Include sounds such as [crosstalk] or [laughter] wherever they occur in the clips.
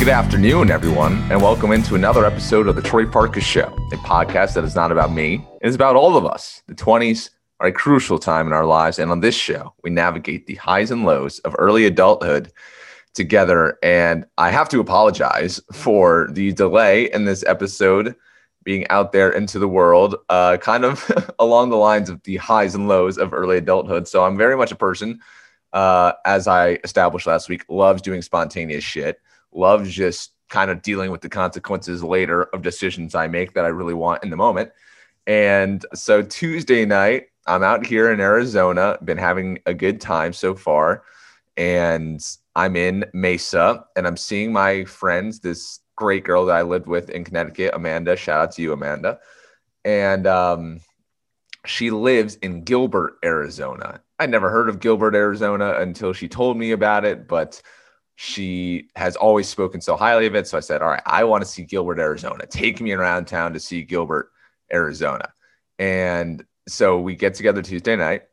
Good afternoon, everyone, and welcome into another episode of the Troy Farkas Show, a podcast that is not about me. It is about all of us. The 20s are a crucial time in our lives, and on this show, we navigate the highs and lows of early adulthood together. And I have to apologize for the delay in this episode being out there into the world, uh, kind of [laughs] along the lines of the highs and lows of early adulthood. So I'm very much a person, uh, as I established last week, loves doing spontaneous shit loves just kind of dealing with the consequences later of decisions I make that I really want in the moment. And so Tuesday night, I'm out here in Arizona, been having a good time so far. And I'm in Mesa and I'm seeing my friends, this great girl that I lived with in Connecticut, Amanda. Shout out to you, Amanda. And um, she lives in Gilbert, Arizona. I'd never heard of Gilbert, Arizona until she told me about it, but she has always spoken so highly of it. So I said, All right, I want to see Gilbert, Arizona. Take me around town to see Gilbert, Arizona. And so we get together Tuesday night.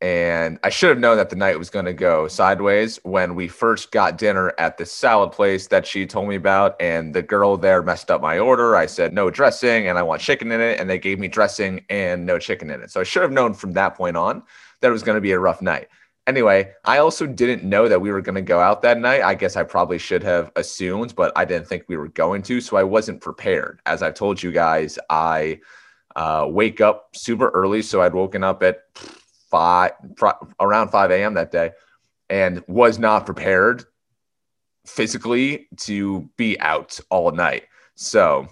And I should have known that the night was going to go sideways when we first got dinner at the salad place that she told me about. And the girl there messed up my order. I said, no dressing and I want chicken in it. And they gave me dressing and no chicken in it. So I should have known from that point on that it was going to be a rough night. Anyway, I also didn't know that we were going to go out that night. I guess I probably should have assumed, but I didn't think we were going to. So I wasn't prepared. As I've told you guys, I uh, wake up super early. So I'd woken up at five, around 5 a.m. that day and was not prepared physically to be out all night. So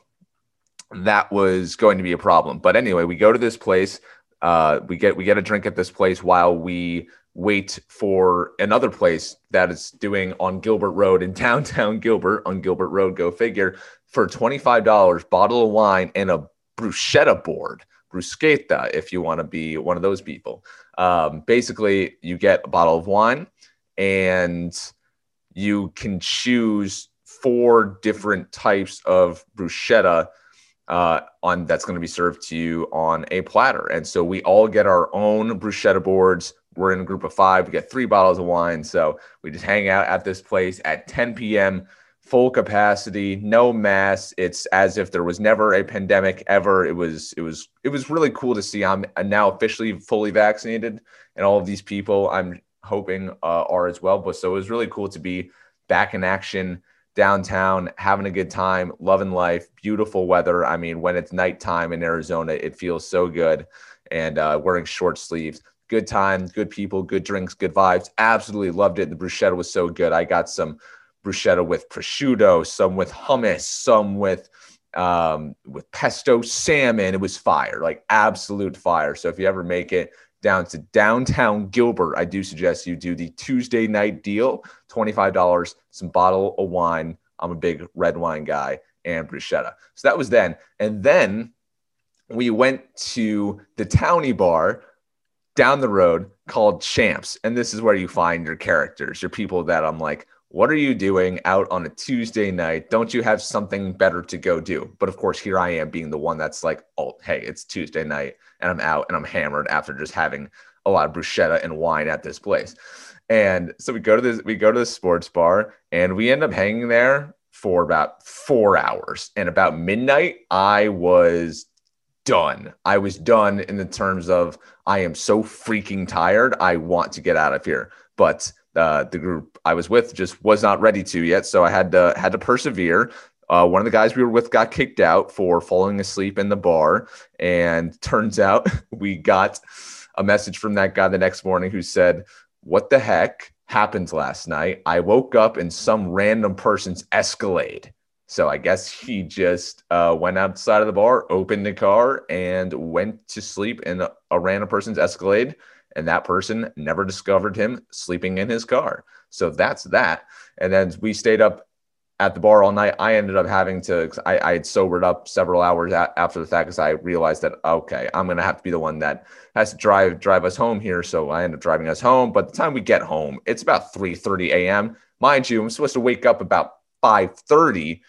that was going to be a problem. But anyway, we go to this place. Uh, we get we get a drink at this place while we wait for another place that is doing on Gilbert Road in [laughs] downtown Gilbert on Gilbert Road, go figure, for $25, bottle of wine and a bruschetta board, bruschetta, if you want to be one of those people. Um, basically, you get a bottle of wine and you can choose four different types of bruschetta uh, on that's going to be served to you on a platter. And so we all get our own bruschetta boards we're in a group of five. We get three bottles of wine. So we just hang out at this place at 10 p.m., full capacity, no mass. It's as if there was never a pandemic ever. It was, it was, it was really cool to see. I'm now officially fully vaccinated, and all of these people I'm hoping uh, are as well. But so it was really cool to be back in action downtown, having a good time, loving life, beautiful weather. I mean, when it's nighttime in Arizona, it feels so good. And uh, wearing short sleeves good time, good people, good drinks, good vibes. Absolutely loved it. The bruschetta was so good. I got some bruschetta with prosciutto, some with hummus, some with um, with pesto salmon. It was fire, like absolute fire. So if you ever make it down to downtown Gilbert, I do suggest you do the Tuesday night deal, $25, some bottle of wine. I'm a big red wine guy and bruschetta. So that was then. And then we went to the Townie Bar down the road called Champs. And this is where you find your characters, your people that I'm like, what are you doing out on a Tuesday night? Don't you have something better to go do? But of course, here I am being the one that's like, oh, hey, it's Tuesday night and I'm out and I'm hammered after just having a lot of bruschetta and wine at this place. And so we go to this, we go to the sports bar and we end up hanging there for about four hours. And about midnight, I was done. I was done in the terms of I am so freaking tired. I want to get out of here. But uh, the group I was with just was not ready to yet, so I had to had to persevere. Uh, one of the guys we were with got kicked out for falling asleep in the bar, and turns [laughs] out we got a message from that guy the next morning who said, "What the heck happened last night? I woke up in some random person's Escalade." So I guess he just uh, went outside of the bar, opened the car, and went to sleep in a, a random person's Escalade. And that person never discovered him sleeping in his car. So that's that. And then we stayed up at the bar all night. I ended up having to, I, I had sobered up several hours after the fact because I realized that, okay, I'm going to have to be the one that has to drive, drive us home here. So I ended up driving us home. But the time we get home, it's about 3 30 a.m. Mind you, I'm supposed to wake up about 5:30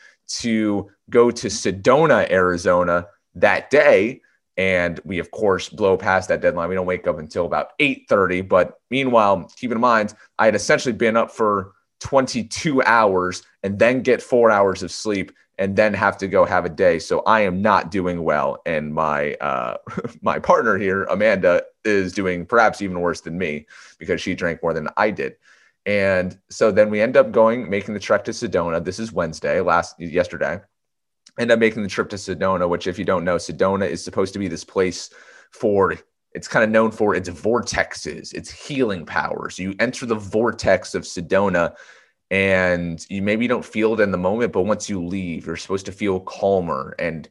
to go to Sedona, Arizona that day. And we of course blow past that deadline. We don't wake up until about 8:30. But meanwhile, keep in mind, I had essentially been up for 22 hours and then get four hours of sleep and then have to go have a day. So I am not doing well, and my uh, [laughs] my partner here, Amanda, is doing perhaps even worse than me because she drank more than I did. And so then we end up going making the trek to Sedona. This is Wednesday, last yesterday. End up making the trip to Sedona, which if you don't know, Sedona is supposed to be this place for it's kind of known for its vortexes, its healing powers. You enter the vortex of Sedona and you maybe don't feel it in the moment, but once you leave, you're supposed to feel calmer and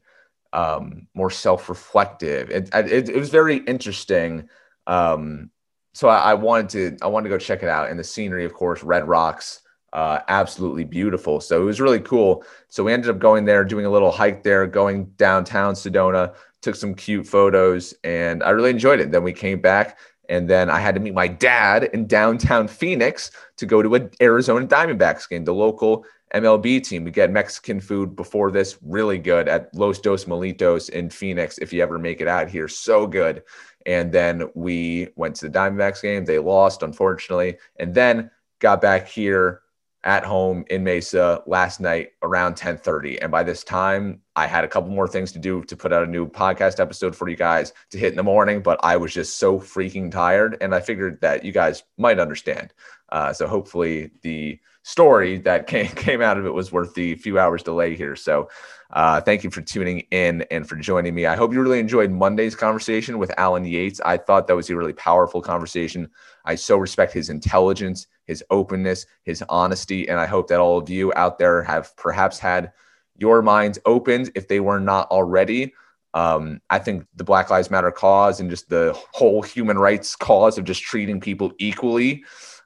um, more self-reflective. It, it, it, was very interesting. Um, so I, I, wanted to I wanted to go check it out, and the scenery, of course, Red Rocks, uh, absolutely beautiful. So it was really cool. So we ended up going there, doing a little hike there, going downtown Sedona, took some cute photos, and I really enjoyed it. Then we came back and then I had to meet my dad in downtown Phoenix to go to an Arizona Diamondbacks game, the local MLB team. We get Mexican food before this, really good at Los Dos Molitos in Phoenix. If you ever make it out here, so good. And then we went to the Diamondbacks game. They lost, unfortunately. And then got back here at home in Mesa last night around 10:30 and by this time I had a couple more things to do to put out a new podcast episode for you guys to hit in the morning but I was just so freaking tired and I figured that you guys might understand. Uh, so hopefully the story that [laughs] came, came out of it was worth the few hours delay here so uh, thank you for tuning in and for joining me I hope you really enjoyed Monday's conversation with Alan Yates I thought that was a really powerful conversation I so respect his intelligence his openness, his honesty. And I hope that all of you out there have perhaps had your minds opened if they were not already. Um, I think the Black Lives Matter cause and just the whole human rights cause of just treating people equally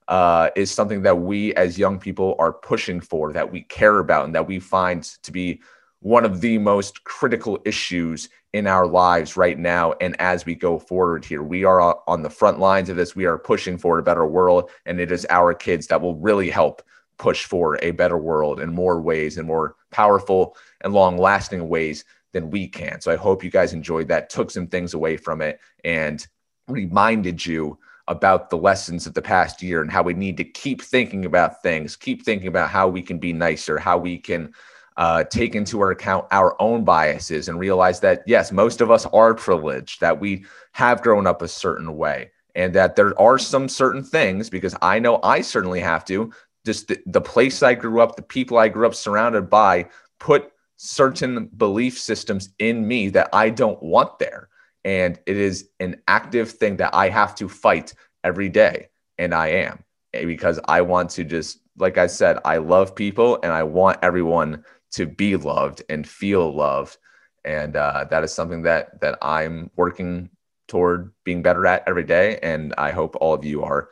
uh, is something that we as young people are pushing for, that we care about, and that we find to be one of the most critical issues in our lives right now. And as we go forward here we are on the front lines of this. We are pushing for a better world and it is our kids that will really help push for a better world in more ways and more powerful and long lasting ways than we can. So i hope you guys enjoyed that took some things away from it and reminded you about the lessons of the past year and how we need to keep thinking about things keep thinking about how we can be nicer how we can uh, take into our account our own biases and realize that yes, most of us are privileged, that we have grown up a certain way, and that there are some certain things because I know I certainly have to. Just the, the place I grew up, the people I grew up surrounded by, put certain belief systems in me that I don't want there. And it is an active thing that I have to fight every day. And I am because I want to just, like I said, I love people and I want everyone to be loved and feel loved. And uh, that is something that that i'm working toward being better at every day and i hope all of you are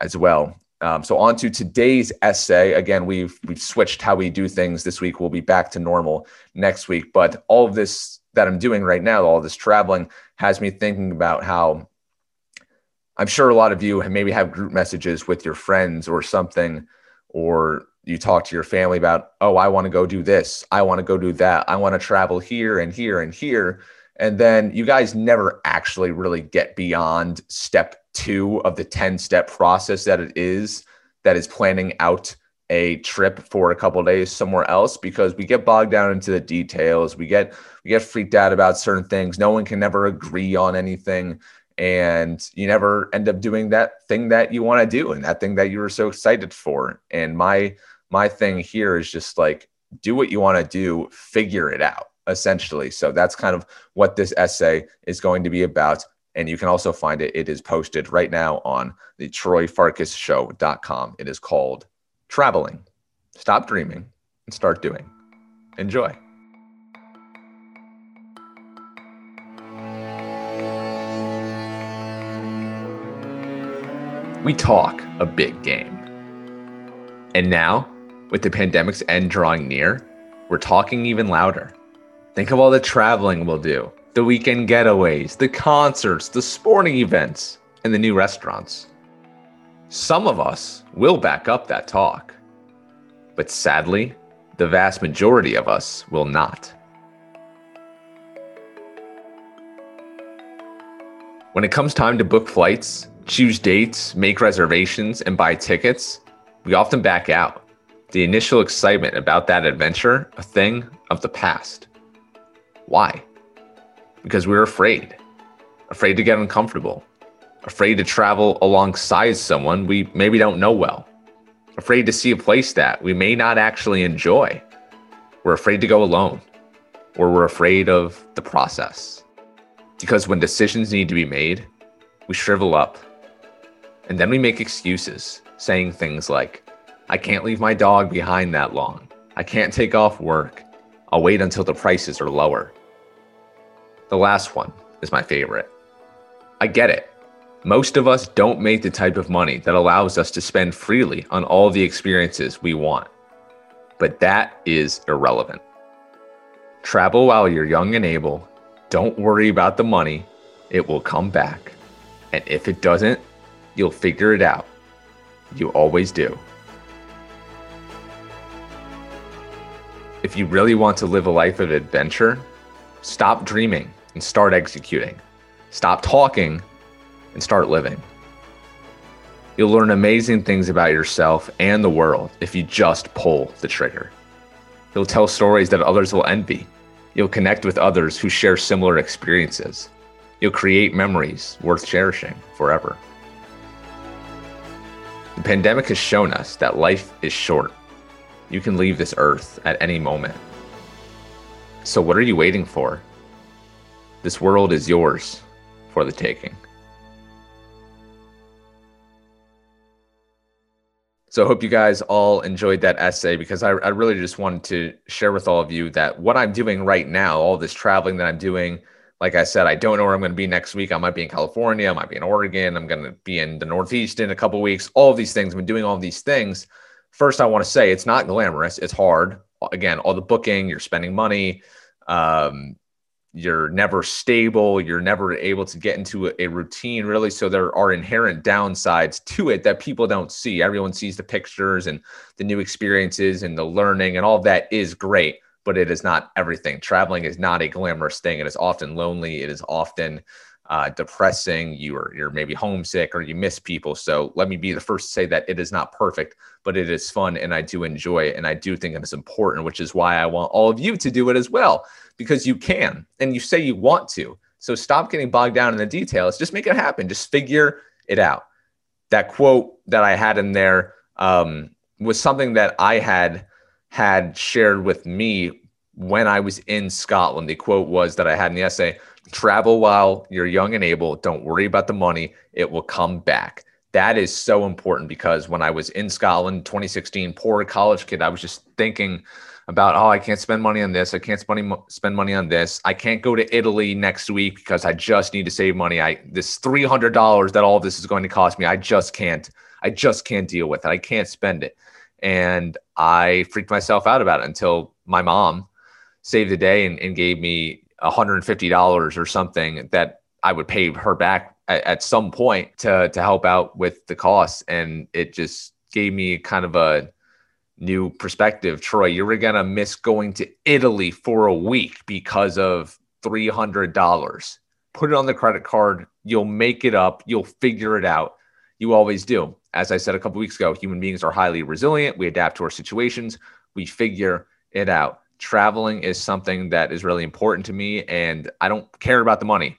as well. Um, so on to today's essay. Again we've we've switched how we do things. This week we'll be back to normal next week but all of this that i'm doing right now all this traveling has me thinking about how i'm sure a lot of you maybe have group messages with your friends or something or you talk to your family about, oh, I want to go do this. I want to go do that. I want to travel here and here and here. And then you guys never actually really get beyond step two of the 10 step process that it is, that is planning out a trip for a couple days somewhere else because we get bogged down into the details. We get we get freaked out about certain things. No one can never agree on anything and you never end up doing that thing that you want to do and that thing that you were so excited for. And my my thing here is just like do what you want to do, figure it out essentially. So that's kind of what this essay is going to be about. And you can also find it. It is posted right now on the troyfarkasshow.com. It is called Traveling. Stop dreaming and start doing. Enjoy. We talk a big game. And now with the pandemic's end drawing near, we're talking even louder. Think of all the traveling we'll do, the weekend getaways, the concerts, the sporting events, and the new restaurants. Some of us will back up that talk, but sadly, the vast majority of us will not. When it comes time to book flights, choose dates, make reservations, and buy tickets, we often back out. The initial excitement about that adventure, a thing of the past. Why? Because we're afraid, afraid to get uncomfortable, afraid to travel alongside someone we maybe don't know well, afraid to see a place that we may not actually enjoy. We're afraid to go alone, or we're afraid of the process. Because when decisions need to be made, we shrivel up and then we make excuses, saying things like, I can't leave my dog behind that long. I can't take off work. I'll wait until the prices are lower. The last one is my favorite. I get it. Most of us don't make the type of money that allows us to spend freely on all the experiences we want. But that is irrelevant. Travel while you're young and able. Don't worry about the money. It will come back. And if it doesn't, You'll figure it out. You always do. If you really want to live a life of adventure, stop dreaming and start executing. Stop talking and start living. You'll learn amazing things about yourself and the world if you just pull the trigger. You'll tell stories that others will envy. You'll connect with others who share similar experiences. You'll create memories worth cherishing forever. The pandemic has shown us that life is short. You can leave this earth at any moment. So, what are you waiting for? This world is yours for the taking. So I hope you guys all enjoyed that essay because I, I, really just wanted to share with all of you that what I'm doing right now, all this traveling that I'm doing, like I said, I don't know where I'm going to be next week. I might be in California. I might be in Oregon. I'm going to be in the Northeast in a couple weeks. All these things. I've been doing all these things. First, I want to say it's not glamorous. It's hard. Again, all the booking, you're spending money. Um, you're never stable. You're never able to get into a, a routine, really. So there are inherent downsides to it that people don't see. Everyone sees the pictures and the new experiences and the learning, and all that is great but it is not everything. Traveling is not a glamorous thing. It is often lonely. It is often uh, depressing. You are you're maybe homesick or you miss people. So let me be the first to say that it is not perfect, but it is fun and I do enjoy it and I do think it is important, which is why I want all of you to do it as well because you can and you say you want to. So stop getting bogged down in the details. Just make it happen. Just figure it out. That quote that I had in there um, was something that I had had shared with me when I was in Scotland. The quote was that I had in the essay travel while you're young and able. Don't worry about the money, it will come back. That is so important because when I was in Scotland, 2016, poor college kid, I was just thinking about, oh, I can't spend money on this. I can't spend money, on this. I can't go to Italy next week because I just need to save money. I this $300 that all of this is going to cost me, I just can't. I just can't deal with it. I can't spend it. And I freaked myself out about it until my mom saved the day and, and gave me $150 or something that I would pay her back at, at some point to, to help out with the costs. And it just gave me kind of a new perspective. Troy, you're going to miss going to Italy for a week because of $300. Put it on the credit card. You'll make it up. You'll figure it out. You always do as I said a couple weeks ago, human beings are highly resilient. We adapt to our situations, we figure it out. Traveling is something that is really important to me, and I don't care about the money.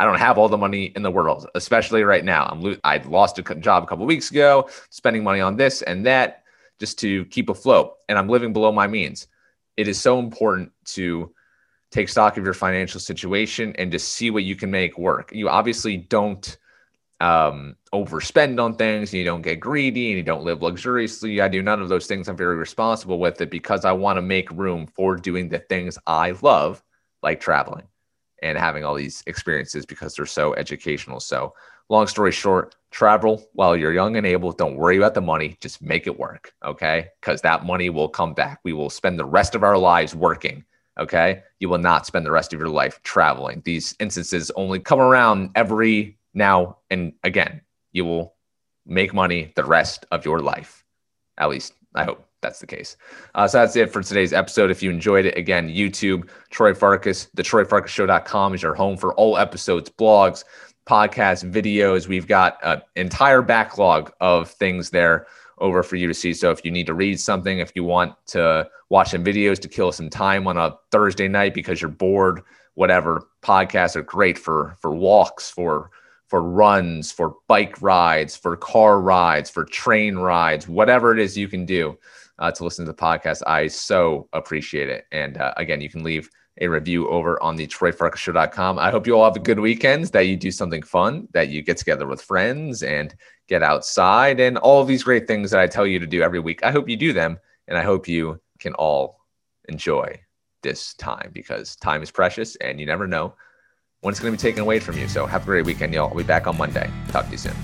I don't have all the money in the world, especially right now. I'm lo- I lost a job a couple weeks ago, spending money on this and that just to keep afloat, and I'm living below my means. It is so important to take stock of your financial situation and to see what you can make work. You obviously don't um, overspend on things, you don't get greedy, and you don't live luxuriously. I do none of those things. I'm very responsible with it because I want to make room for doing the things I love, like traveling and having all these experiences because they're so educational. So, long story short, travel while you're young and able. Don't worry about the money, just make it work. Okay. Because that money will come back. We will spend the rest of our lives working. Okay. You will not spend the rest of your life traveling. These instances only come around every now and again, you will make money the rest of your life. At least I hope that's the case. Uh, so that's it for today's episode. If you enjoyed it, again, YouTube, Troy Farkas, the TroyFarkasShow.com is your home for all episodes, blogs, podcasts, videos. We've got an entire backlog of things there over for you to see. So if you need to read something, if you want to watch some videos to kill some time on a Thursday night because you're bored, whatever, podcasts are great for for walks, for for runs, for bike rides, for car rides, for train rides, whatever it is you can do uh, to listen to the podcast. I so appreciate it. And uh, again, you can leave a review over on the TroyFarkasShow.com. I hope you all have a good weekend, that you do something fun, that you get together with friends and get outside, and all of these great things that I tell you to do every week. I hope you do them, and I hope you can all enjoy this time because time is precious and you never know when it's going to be taken away from you. So have a great weekend, y'all. I'll be back on Monday. Talk to you soon.